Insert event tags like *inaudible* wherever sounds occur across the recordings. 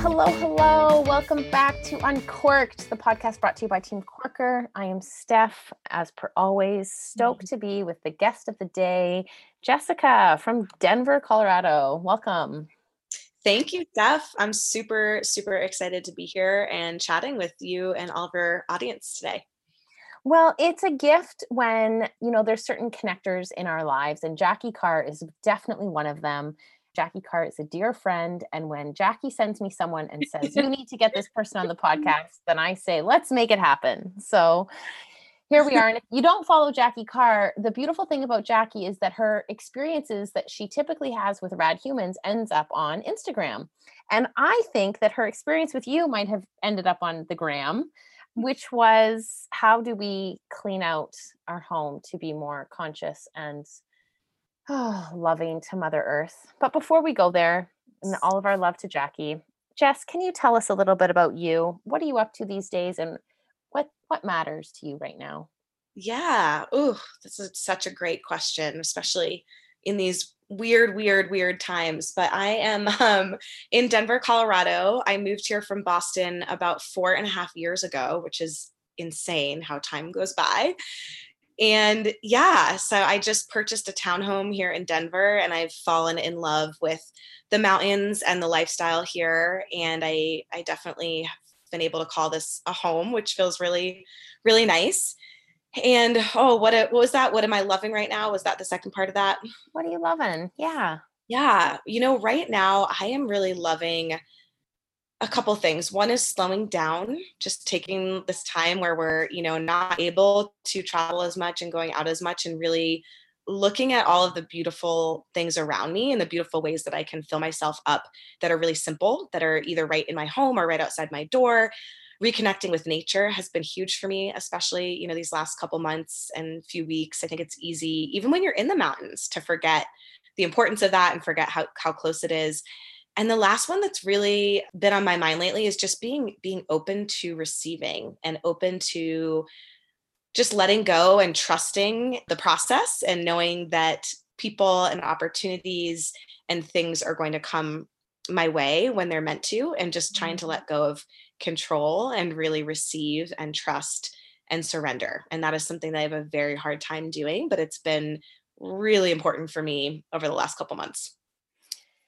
Hello, hello. Welcome back to Uncorked, the podcast brought to you by Team Corker. I am Steph, as per always, stoked to be with the guest of the day, Jessica from Denver, Colorado. Welcome. Thank you, Steph. I'm super, super excited to be here and chatting with you and all of our audience today. Well, it's a gift when, you know, there's certain connectors in our lives, and Jackie Carr is definitely one of them. Jackie Carr is a dear friend. And when Jackie sends me someone and says, You *laughs* need to get this person on the podcast, then I say, Let's make it happen. So here we are. And if you don't follow Jackie Carr, the beautiful thing about Jackie is that her experiences that she typically has with rad humans ends up on Instagram. And I think that her experience with you might have ended up on the gram, which was how do we clean out our home to be more conscious and oh, *sighs* loving to Mother Earth. But before we go there, and all of our love to Jackie, Jess, can you tell us a little bit about you? What are you up to these days, and what matters to you right now? Yeah. Oh, this is such a great question, especially in these weird, weird, weird times. But I am *laughs* um, in Denver, Colorado. I moved here from Boston about four and a half years ago, which is insane how time goes by. And yeah, so I just purchased a townhome here in Denver and I've fallen in love with the mountains and the lifestyle here. And I, I definitely been able to call this a home, which feels really, really nice. And oh, what, a, what was that? What am I loving right now? Was that the second part of that? What are you loving? Yeah. Yeah. You know, right now I am really loving a couple things. One is slowing down, just taking this time where we're, you know, not able to travel as much and going out as much and really looking at all of the beautiful things around me and the beautiful ways that I can fill myself up that are really simple, that are either right in my home or right outside my door. Reconnecting with nature has been huge for me, especially, you know, these last couple months and few weeks. I think it's easy, even when you're in the mountains, to forget the importance of that and forget how, how close it is and the last one that's really been on my mind lately is just being being open to receiving and open to just letting go and trusting the process and knowing that people and opportunities and things are going to come my way when they're meant to and just trying to mm-hmm. let go of control and really receive and trust and surrender and that is something that i have a very hard time doing but it's been really important for me over the last couple months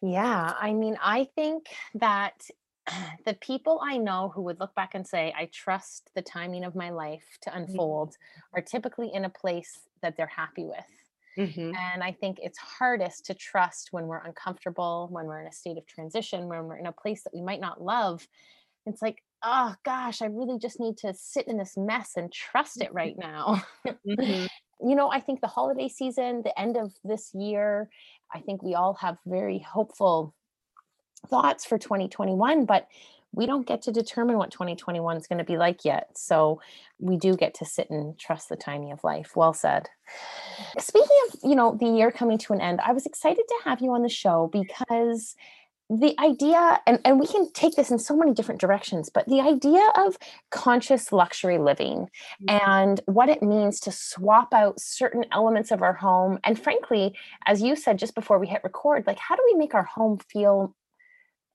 yeah, I mean, I think that *sighs* the people I know who would look back and say, I trust the timing of my life to mm-hmm. unfold are typically in a place that they're happy with. Mm-hmm. And I think it's hardest to trust when we're uncomfortable, when we're in a state of transition, when we're in a place that we might not love. It's like, oh gosh, I really just need to sit in this mess and trust it right now. *laughs* mm-hmm. You know, I think the holiday season, the end of this year, I think we all have very hopeful thoughts for 2021, but we don't get to determine what 2021 is going to be like yet. So we do get to sit and trust the timing of life. Well said. Speaking of, you know, the year coming to an end, I was excited to have you on the show because the idea and, and we can take this in so many different directions but the idea of conscious luxury living mm-hmm. and what it means to swap out certain elements of our home and frankly as you said just before we hit record like how do we make our home feel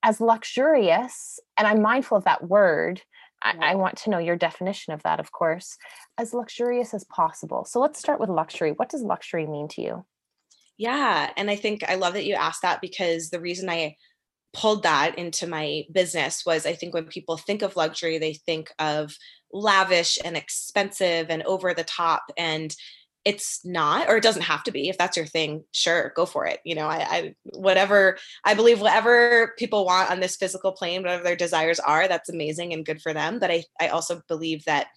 as luxurious and i'm mindful of that word I, I want to know your definition of that of course as luxurious as possible. So let's start with luxury. What does luxury mean to you? Yeah and i think i love that you asked that because the reason i pulled that into my business was I think when people think of luxury, they think of lavish and expensive and over the top. And it's not, or it doesn't have to be. If that's your thing, sure, go for it. You know, I, I whatever I believe, whatever people want on this physical plane, whatever their desires are, that's amazing and good for them. But I, I also believe that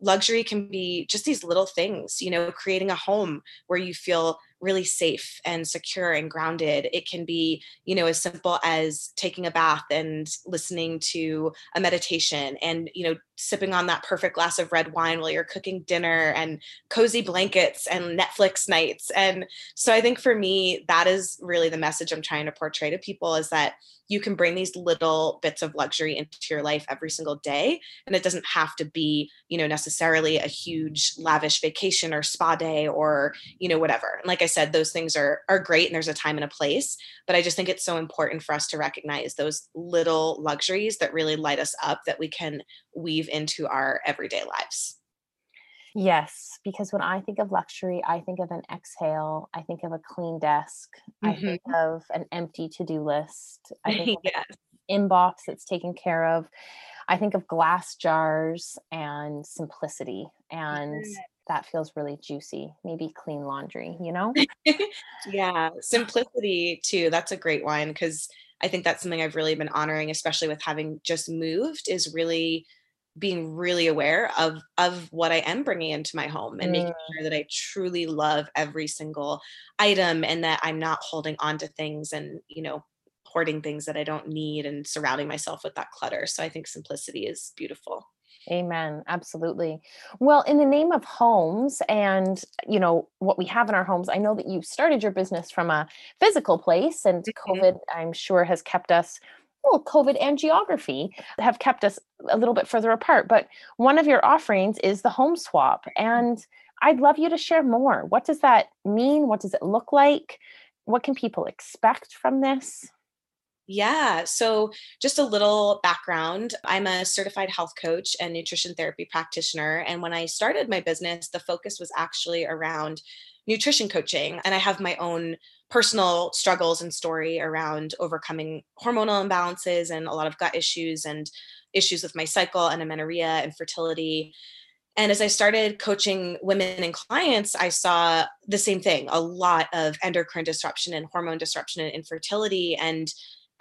luxury can be just these little things, you know, creating a home where you feel really safe and secure and grounded. It can be, you know, as simple as taking a bath and listening to a meditation and, you know, sipping on that perfect glass of red wine while you're cooking dinner and cozy blankets and Netflix nights. And so I think for me, that is really the message I'm trying to portray to people is that you can bring these little bits of luxury into your life every single day and it doesn't have to be you know necessarily a huge lavish vacation or spa day or you know whatever like i said those things are are great and there's a time and a place but i just think it's so important for us to recognize those little luxuries that really light us up that we can weave into our everyday lives Yes, because when I think of luxury, I think of an exhale. I think of a clean desk. Mm-hmm. I think mm-hmm. of an empty to do list. I think *laughs* yes. inbox that's taken care of. I think of glass jars and simplicity. And. That feels really juicy. Maybe clean laundry, you know? *laughs* yeah, simplicity too. That's a great one because I think that's something I've really been honoring, especially with having just moved, is really being really aware of of what I am bringing into my home and mm. making sure that I truly love every single item and that I'm not holding on to things and you know hoarding things that I don't need and surrounding myself with that clutter. So I think simplicity is beautiful. Amen. Absolutely. Well, in the name of homes and, you know, what we have in our homes, I know that you started your business from a physical place and mm-hmm. COVID, I'm sure has kept us well, COVID and geography have kept us a little bit further apart. But one of your offerings is the home swap. And I'd love you to share more. What does that mean? What does it look like? What can people expect from this? Yeah. So, just a little background I'm a certified health coach and nutrition therapy practitioner. And when I started my business, the focus was actually around nutrition coaching. And I have my own personal struggles and story around overcoming hormonal imbalances and a lot of gut issues and issues with my cycle and amenorrhea and fertility. And as I started coaching women and clients, I saw the same thing a lot of endocrine disruption and hormone disruption and infertility. And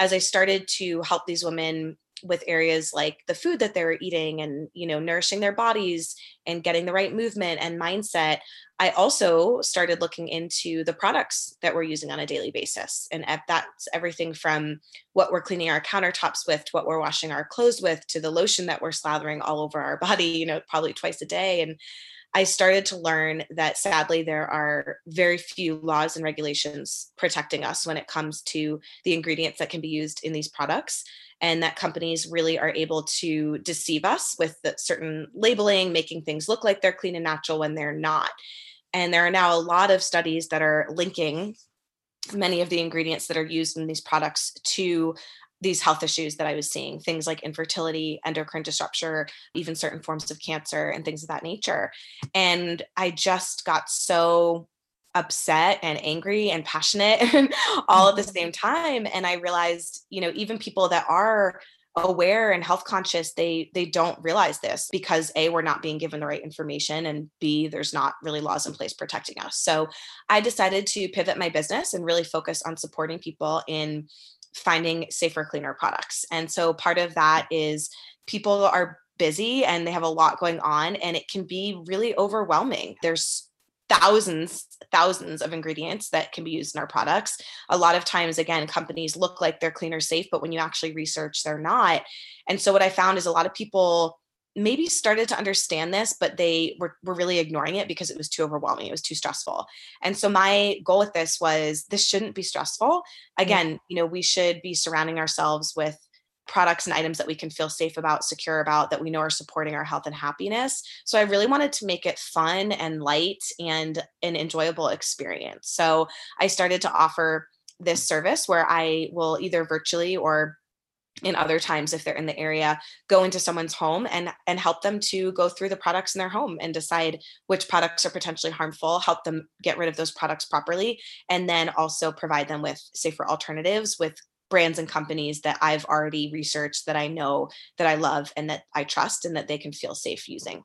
as I started to help these women with areas like the food that they were eating and you know nourishing their bodies and getting the right movement and mindset i also started looking into the products that we're using on a daily basis. And that's everything from what we're cleaning our countertops with to what we're washing our clothes with to the lotion that we're slathering all over our *laughs* body you know probably twice a day. And I started to learn that sadly there are very few laws and regulations protecting us when it comes to the ingredients that can be used in these products and that companies really are able to deceive us with certain labeling, making things look like they're clean and natural when they're not. And there are now a lot of studies that are linking many of the ingredients that are used in these products to these health issues that I was seeing, things like infertility, endocrine disruption, even certain forms of cancer and things of that nature. And I just got so upset and angry and passionate *laughs* all at the mm-hmm. same time and i realized you know even people that are aware and health conscious they they don't realize this because a we're not being given the right information and b there's not really laws in place protecting us so i decided to pivot my business and really focus on supporting people in finding safer cleaner products. And so part of that is people are busy and they have a lot going on and it can be really overwhelming. There's thousands thousands of ingredients that can be used in our products. A lot of times again companies look like they're cleaner safe but when you actually research they're not. And so what i found is a lot of people maybe started to understand this but they were, were really ignoring it because it was too overwhelming it was too stressful and so my goal with this was this shouldn't be stressful mm-hmm. again you know we should be surrounding ourselves with products and items that we can feel safe about, secure about, that we know are supporting our health and happiness. So I really wanted to make it fun and light and an enjoyable experience. So I started to offer this service where I will either virtually or in other times if they're in the area go into someone's home and and help them to go through the products in their home and decide which products are potentially harmful help them get rid of those products properly and then also provide them with safer alternatives with brands and companies that I've already researched that I know that I love and that I trust and that they can feel safe using.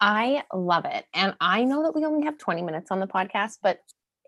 I love it. And I know that we only have 20 minutes on the podcast, but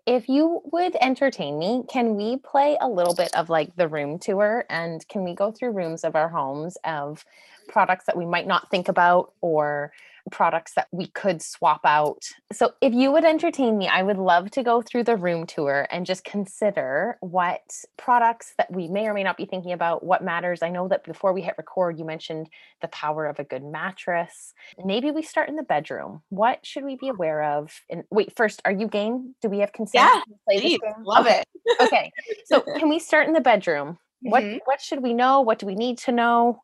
if you would entertain me, can we play a little bit of like the room tour? And can we go through rooms of our homes of products that we might not think about or products that we could swap out. So, if you would entertain me, I would love to go through the room tour and just consider what products that we may or may not be thinking about, what matters. I know that before we hit record, you mentioned the power of a good mattress. Maybe we start in the bedroom. What should we be aware of? And wait, first, are you game? Do we have consent? Yeah, please. Love okay. it. okay. So, *laughs* can we start in the bedroom? What mm-hmm. what should we know? What do we need to know?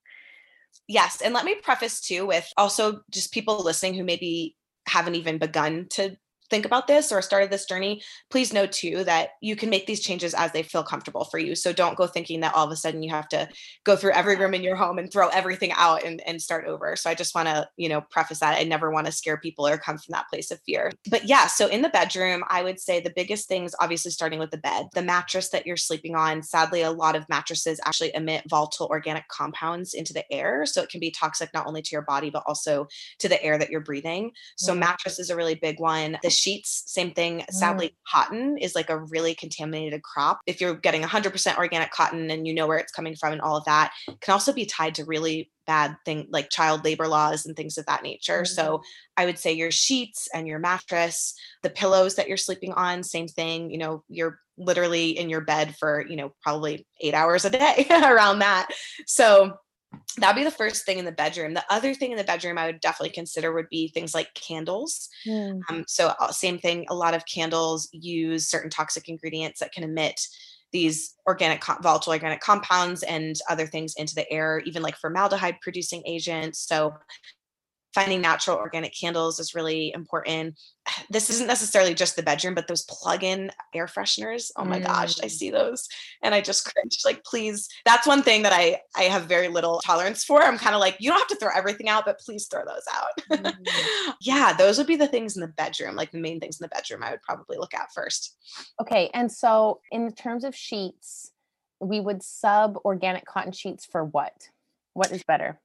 Yes. And let me preface too with also just people listening who maybe haven't even begun to think about this or started this journey, please know too that you can make these changes as they feel comfortable for you. So don't go thinking that all of a sudden you have to go through every room in your home and throw everything out and, and start over. So I just want to, you know, preface that. I never want to scare people or come from that place of fear. But yeah, so in the bedroom, I would say the biggest things, obviously starting with the bed, the mattress that you're sleeping on. Sadly, a lot of mattresses actually emit volatile organic compounds into the air. So it can be toxic not only to your body, but also to the air that you're breathing. So mattress is a really big one. The sheets, same thing. Sadly, mm. cotton is like a really contaminated crop. If you're getting 100% organic cotton and you know where it's coming from and all of that, can also be tied to really bad thing like child labor laws and things of that nature. Mm-hmm. So I would say your sheets and your mattress, the pillows that you're sleeping on, same thing. You know, you're literally in your bed for, you know, probably eight hours a day *laughs* around that. So that'd be the first thing in the bedroom. The other thing in the bedroom I would definitely consider would be things like candles. Mm. Um, so, uh, same thing, a lot of candles use certain toxic ingredients that can emit these organic volatile organic compounds and other things into the air even like formaldehyde producing agents so finding natural organic candles is really important. *sighs* This isn't necessarily just the bedroom, but those plug-in air fresheners. Oh my mm. gosh, I mm. see those and I just cringe. *laughs* Like, please, that's one thing that I I have very little tolerance for. I'm kind of like, you don't have to throw everything out, but please throw those out. Mm. *laughs* yeah, those would be the things in the bedroom, like the main things in the bedroom I would probably look at first. Okay. And so in terms of sheets, we would sub organic cotton sheets for what? What is better?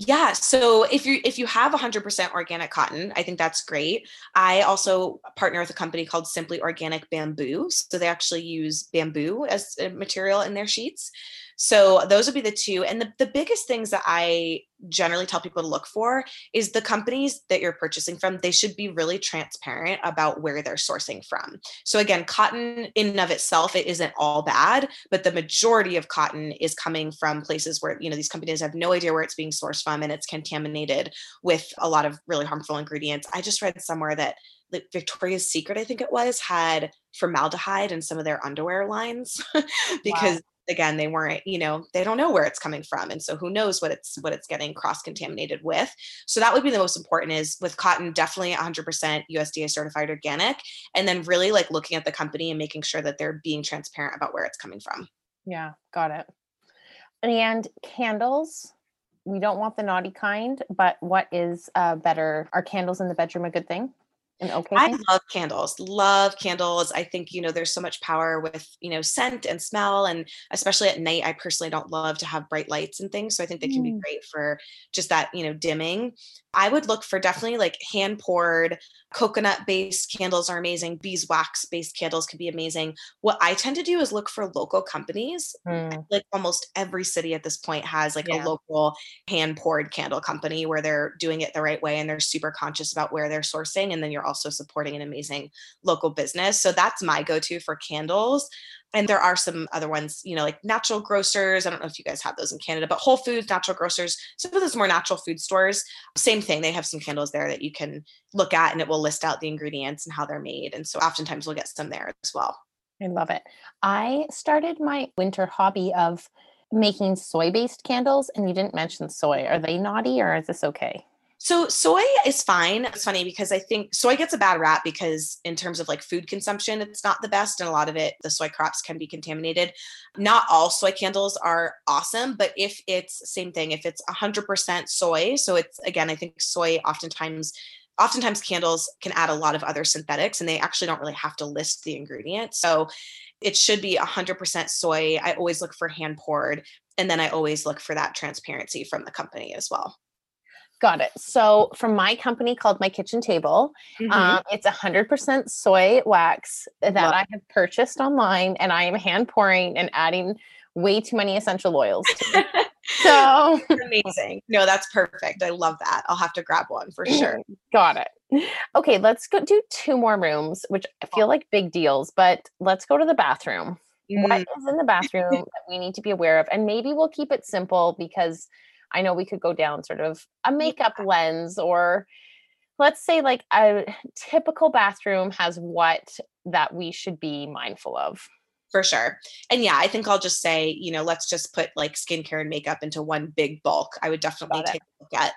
Yeah, so if you if you have 100% organic cotton, I think that's great. I also partner with a company called Simply Organic Bamboo. So they actually use bamboo as a material in their sheets. So those would be the two. And the, the biggest things that I generally tell people to look for is the companies that you're purchasing from, they should be really transparent about where they're sourcing from. So again, cotton in and of itself, it isn't all bad, but the majority of cotton is coming from places where, you know, these companies have no idea where it's being sourced from and it's contaminated with a lot of really harmful ingredients. I just read somewhere that Victoria's Secret, I think it was, had formaldehyde in some of their underwear lines *laughs* because wow again they weren't you know they don't know where it's coming from and so who knows what it's what it's getting cross contaminated with. So that would be the most important is with cotton definitely 100% usda certified organic and then really like looking at the company and making sure that they're being transparent about where it's coming from. Yeah got it. And candles we don't want the naughty kind but what is uh, better? Are candles in the bedroom a good thing okay I love candles. Love candles. I think, you know, there's so much power with, you know, scent and smell. And especially at night, I personally don't love to have bright lights and things. So I think they can mm. be great for just that, you know, dimming. I would look for definitely like hand poured coconut based candles are amazing. Beeswax based candles can be amazing. What I tend to do is look for local companies. Mm. Like almost every city at this point has like yeah. a local hand poured candle company where they're doing it the right way and they're super conscious about where they're sourcing. And then you're also supporting an amazing local business. So that's my go to for candles and there are some other ones, you know, like natural grocers. I don't know if you guys have those in Canada, but Whole Foods, natural grocers, some of those more natural food stores, same thing. They have some candles there that you can look at and it will list out the ingredients and how they're made. And so oftentimes we'll get some there as well. I love it. I started my winter hobby of making soy based candles, and you didn't mention soy. Are they naughty or is this okay? So soy is fine. It's funny because I think soy gets a bad rap because in terms of like food consumption, it's not the best. And a lot of it, the soy crops can be contaminated. Not all soy candles are awesome, but if it's same thing, if it's 100% soy, so it's again, I think soy oftentimes oftentimes candles can add a lot of other synthetics and they actually don't really have to list the ingredients. So it should be 100% soy. I always look for hand poured and then I always look for that transparency from the company as well. Got it. So from my company called My Kitchen Table, mm-hmm. um, it's 100% soy wax that. I have purchased online, and I am hand pouring and adding way too many essential oils. To *laughs* so Amazing. No, that's perfect. I love that. I'll have to grab one for sure. *laughs* Got it. Okay, let's go do two more rooms, which I feel like big deals, but let's go to the bathroom. What Mm, is in the bathroom that we need to be aware of? And maybe we'll keep it simple because I know we could go down sort of a makeup lens or let's say like a typical bathroom has what that we should be mindful of. for sure. And yeah, I think I'll just say, you know, let's just put like skincare and makeup into one big bulk. I would definitely take a look at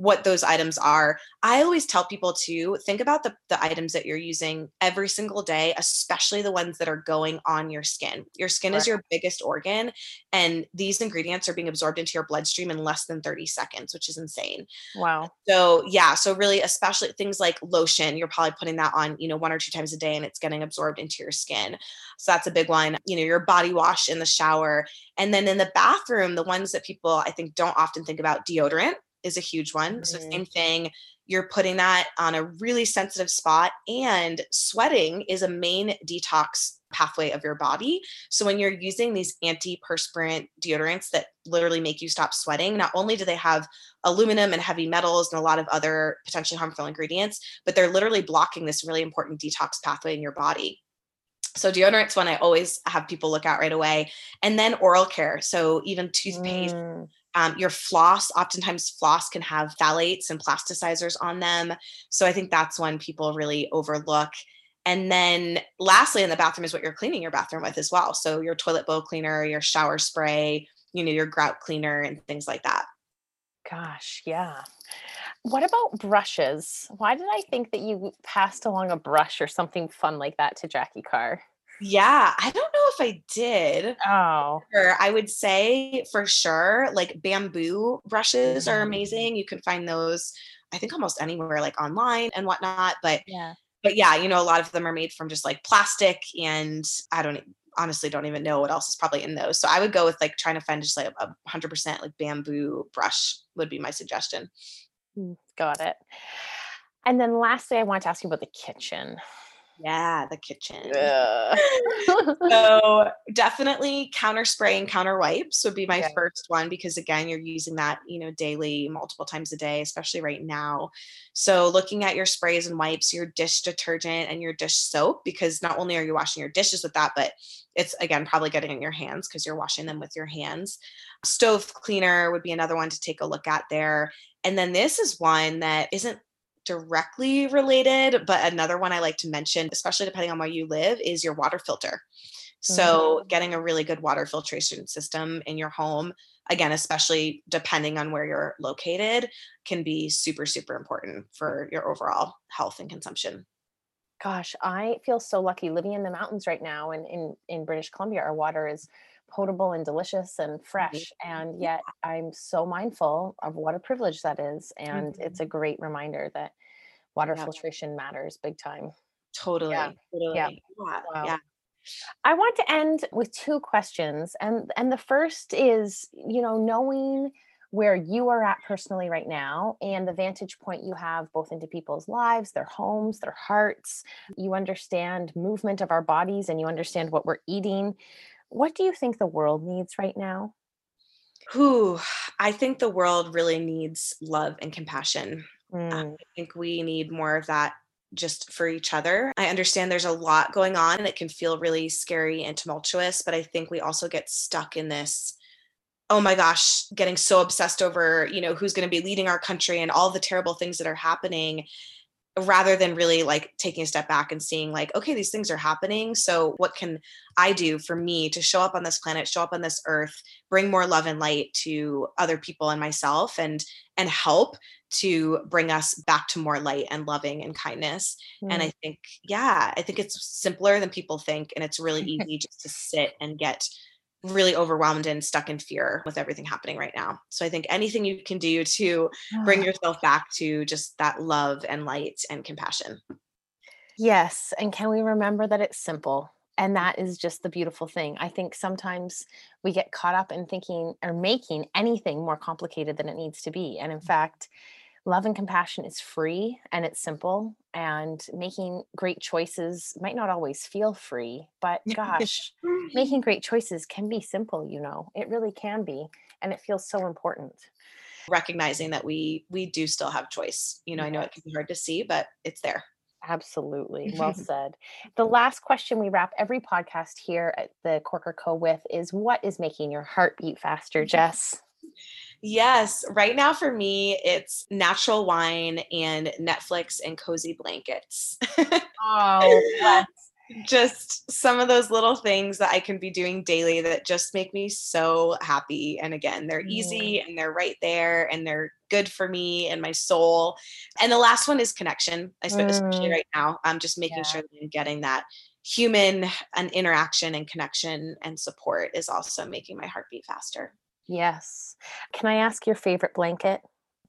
what those items are. I always tell people to think about the, the items that you're using every single day, especially the ones that are going on your skin. Your skin is your biggest organ, and these ingredients are being absorbed into your bloodstream in less than 30 seconds, which is insane. Wow. So yeah, so really, especially things like lotion, you're probably putting that on, you know, one or two times a day, and it's getting absorbed into your skin. So that's a big one. You know, your body wash in the shower, and then in the bathroom, the ones that people I think don't often think about, deodorant is a huge one. So Mhm. same thing. You're putting that on a really sensitive spot, and sweating is a main detox pathway of your body. So when you're using these antiperspirant deodorants that literally make you stop sweating, not only do they have aluminum and heavy metals and a lot of other potentially harmful ingredients, but they're literally blocking this really important detox pathway in your body. So deodorant's one I always have people look at right away. And then oral care. So even toothpaste, Mm, um, your floss, oftentimes floss can have phthalates and plasticizers on them. So I think that's one people really overlook. And then lastly, in the bathroom is what you're cleaning your bathroom with as well. So your toilet bowl cleaner, your shower spray, you know, your grout cleaner and things like that. gosh, yeah. What about brushes? Why did I think that you passed along a brush or something fun like that to Jackie Carr? Yeah, I don't know if I did. Oh, I would say for sure, like bamboo brushes are Mhm. amazing. You can find those, I think, almost anywhere, like online and whatnot. But yeah. but yeah, you know, a lot of them are made from just like plastic, and I don't honestly don't even know what else is probably in those. So I would go with like trying to find just like a hundred percent like bamboo brush would be my suggestion. Mm, Got it. And then lastly, I want to ask you about the kitchen. Yeah, the kitchen. Ugh. *laughs* so definitely counter spray and counter wipes would be my Yeah. first one because again you're using that you know daily multiple times a day especially right now so looking at your sprays and wipes your dish detergent and your dish soap because not only are you washing your dishes with that but it's again probably getting in your hands because you're washing them with your hands stove cleaner would be another one to take a look at there and then this is one that isn't directly related, but another one I like to mention, especially depending on where you live, is your water filter. So, mm-hmm. getting a really good water filtration system in your home, again, especially depending on where you're located, can be super, super important for your overall health and consumption. Gosh, I feel so lucky living in the mountains right now and in, in British Columbia. Our water is potable and delicious and mm-hmm. fresh. And mm-hmm. yet I'm so mindful of what a privilege that is. And Mhm. it's mm-hmm. a great reminder that water Yeah. filtration matters big time. Totally. Totally. Yeah. Yeah. Wow. Yeah. I want to end with two questions. And and the first is, you know, knowing where you are at personally right now and the vantage point you have both into people's lives, their homes, their hearts. You understand movement of our bodies and you understand what we're eating. What do you think the world needs right now? Whew, I think the world really needs love and compassion. Mm, I think we need more of that just for each other. I understand there's a lot going on and it can feel really scary and tumultuous, but I think we also get stuck in this oh my gosh, getting so obsessed over, you know, who's going to be leading our country and all the terrible things that are happening rather than really like taking a step back and seeing like okay these things are happening so what can i do for me to show up on this planet show up on this earth bring more love and light to other people and myself and and help to bring us back to more light and loving and kindness and mm. i think yeah i think it's simpler than people think and it's really *laughs* easy just to sit and get really overwhelmed and stuck in fear with everything happening right now so i think anything you can do to bring ah. yourself back to just that love and light and compassion Yes. And can we remember that it's simple? And mm. that is just the beautiful thing. I think sometimes we get caught up in thinking or making anything more complicated than it needs to be. And in mm. fact, love and compassion is free and it's simple and making great choices might not always feel free but *laughs* gosh making great choices can be simple you know it really can be and it feels so important recognizing that we we do still have choice you know i know it can be hard to see but it's there Absolutely. Well *laughs* said. The last question we wrap every podcast here at the Corker Co with is what is making your heart beat faster, *laughs* Jess? Yes, right now for me, it's natural wine and Netflix and cozy blankets. *laughs* oh, just some of those little things that I can be doing daily that just make me so happy. And again, they're easy and they're right there and they're good for me and my soul. And the last one is connection. I suppose, mm. especially right now, I'm just making yeah. sure that I'm getting that human and interaction and connection and support is also making my heart beat faster. Yes. Can I ask your favorite blanket?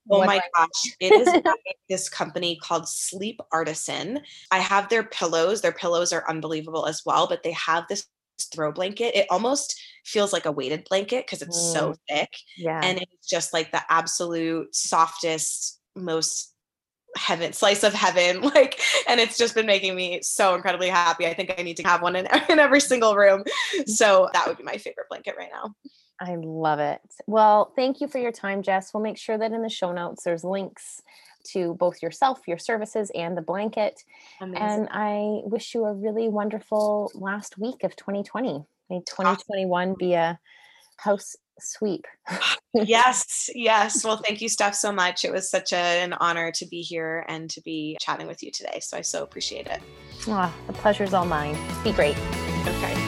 Oh what my gosh, it is *laughs* this company called Sleep Artisan. I have their pillows. Their pillows are unbelievable as well, but they have this throw blanket. It almost feels like a weighted blanket because it's mm. so thick. Yeah. And it's just like the absolute softest, most heaven slice of heaven *laughs* like and it's just been making me so incredibly happy i think i need to have one in, *laughs* in every single room so that would be my favorite blanket right now I love it. Well, thank you for your time, Jess. We'll make sure that in the show notes there's links to both yourself, your services, and the blanket. Amazing. And I wish you a really wonderful last week of 2020. May 2021 be a house sweep. *laughs* yes, yes. Well, thank you, Steph, so much. It was such a, an honor to be here and to be chatting with you today. So I so appreciate it. Oh, the pleasure's all mine. Be great. Okay.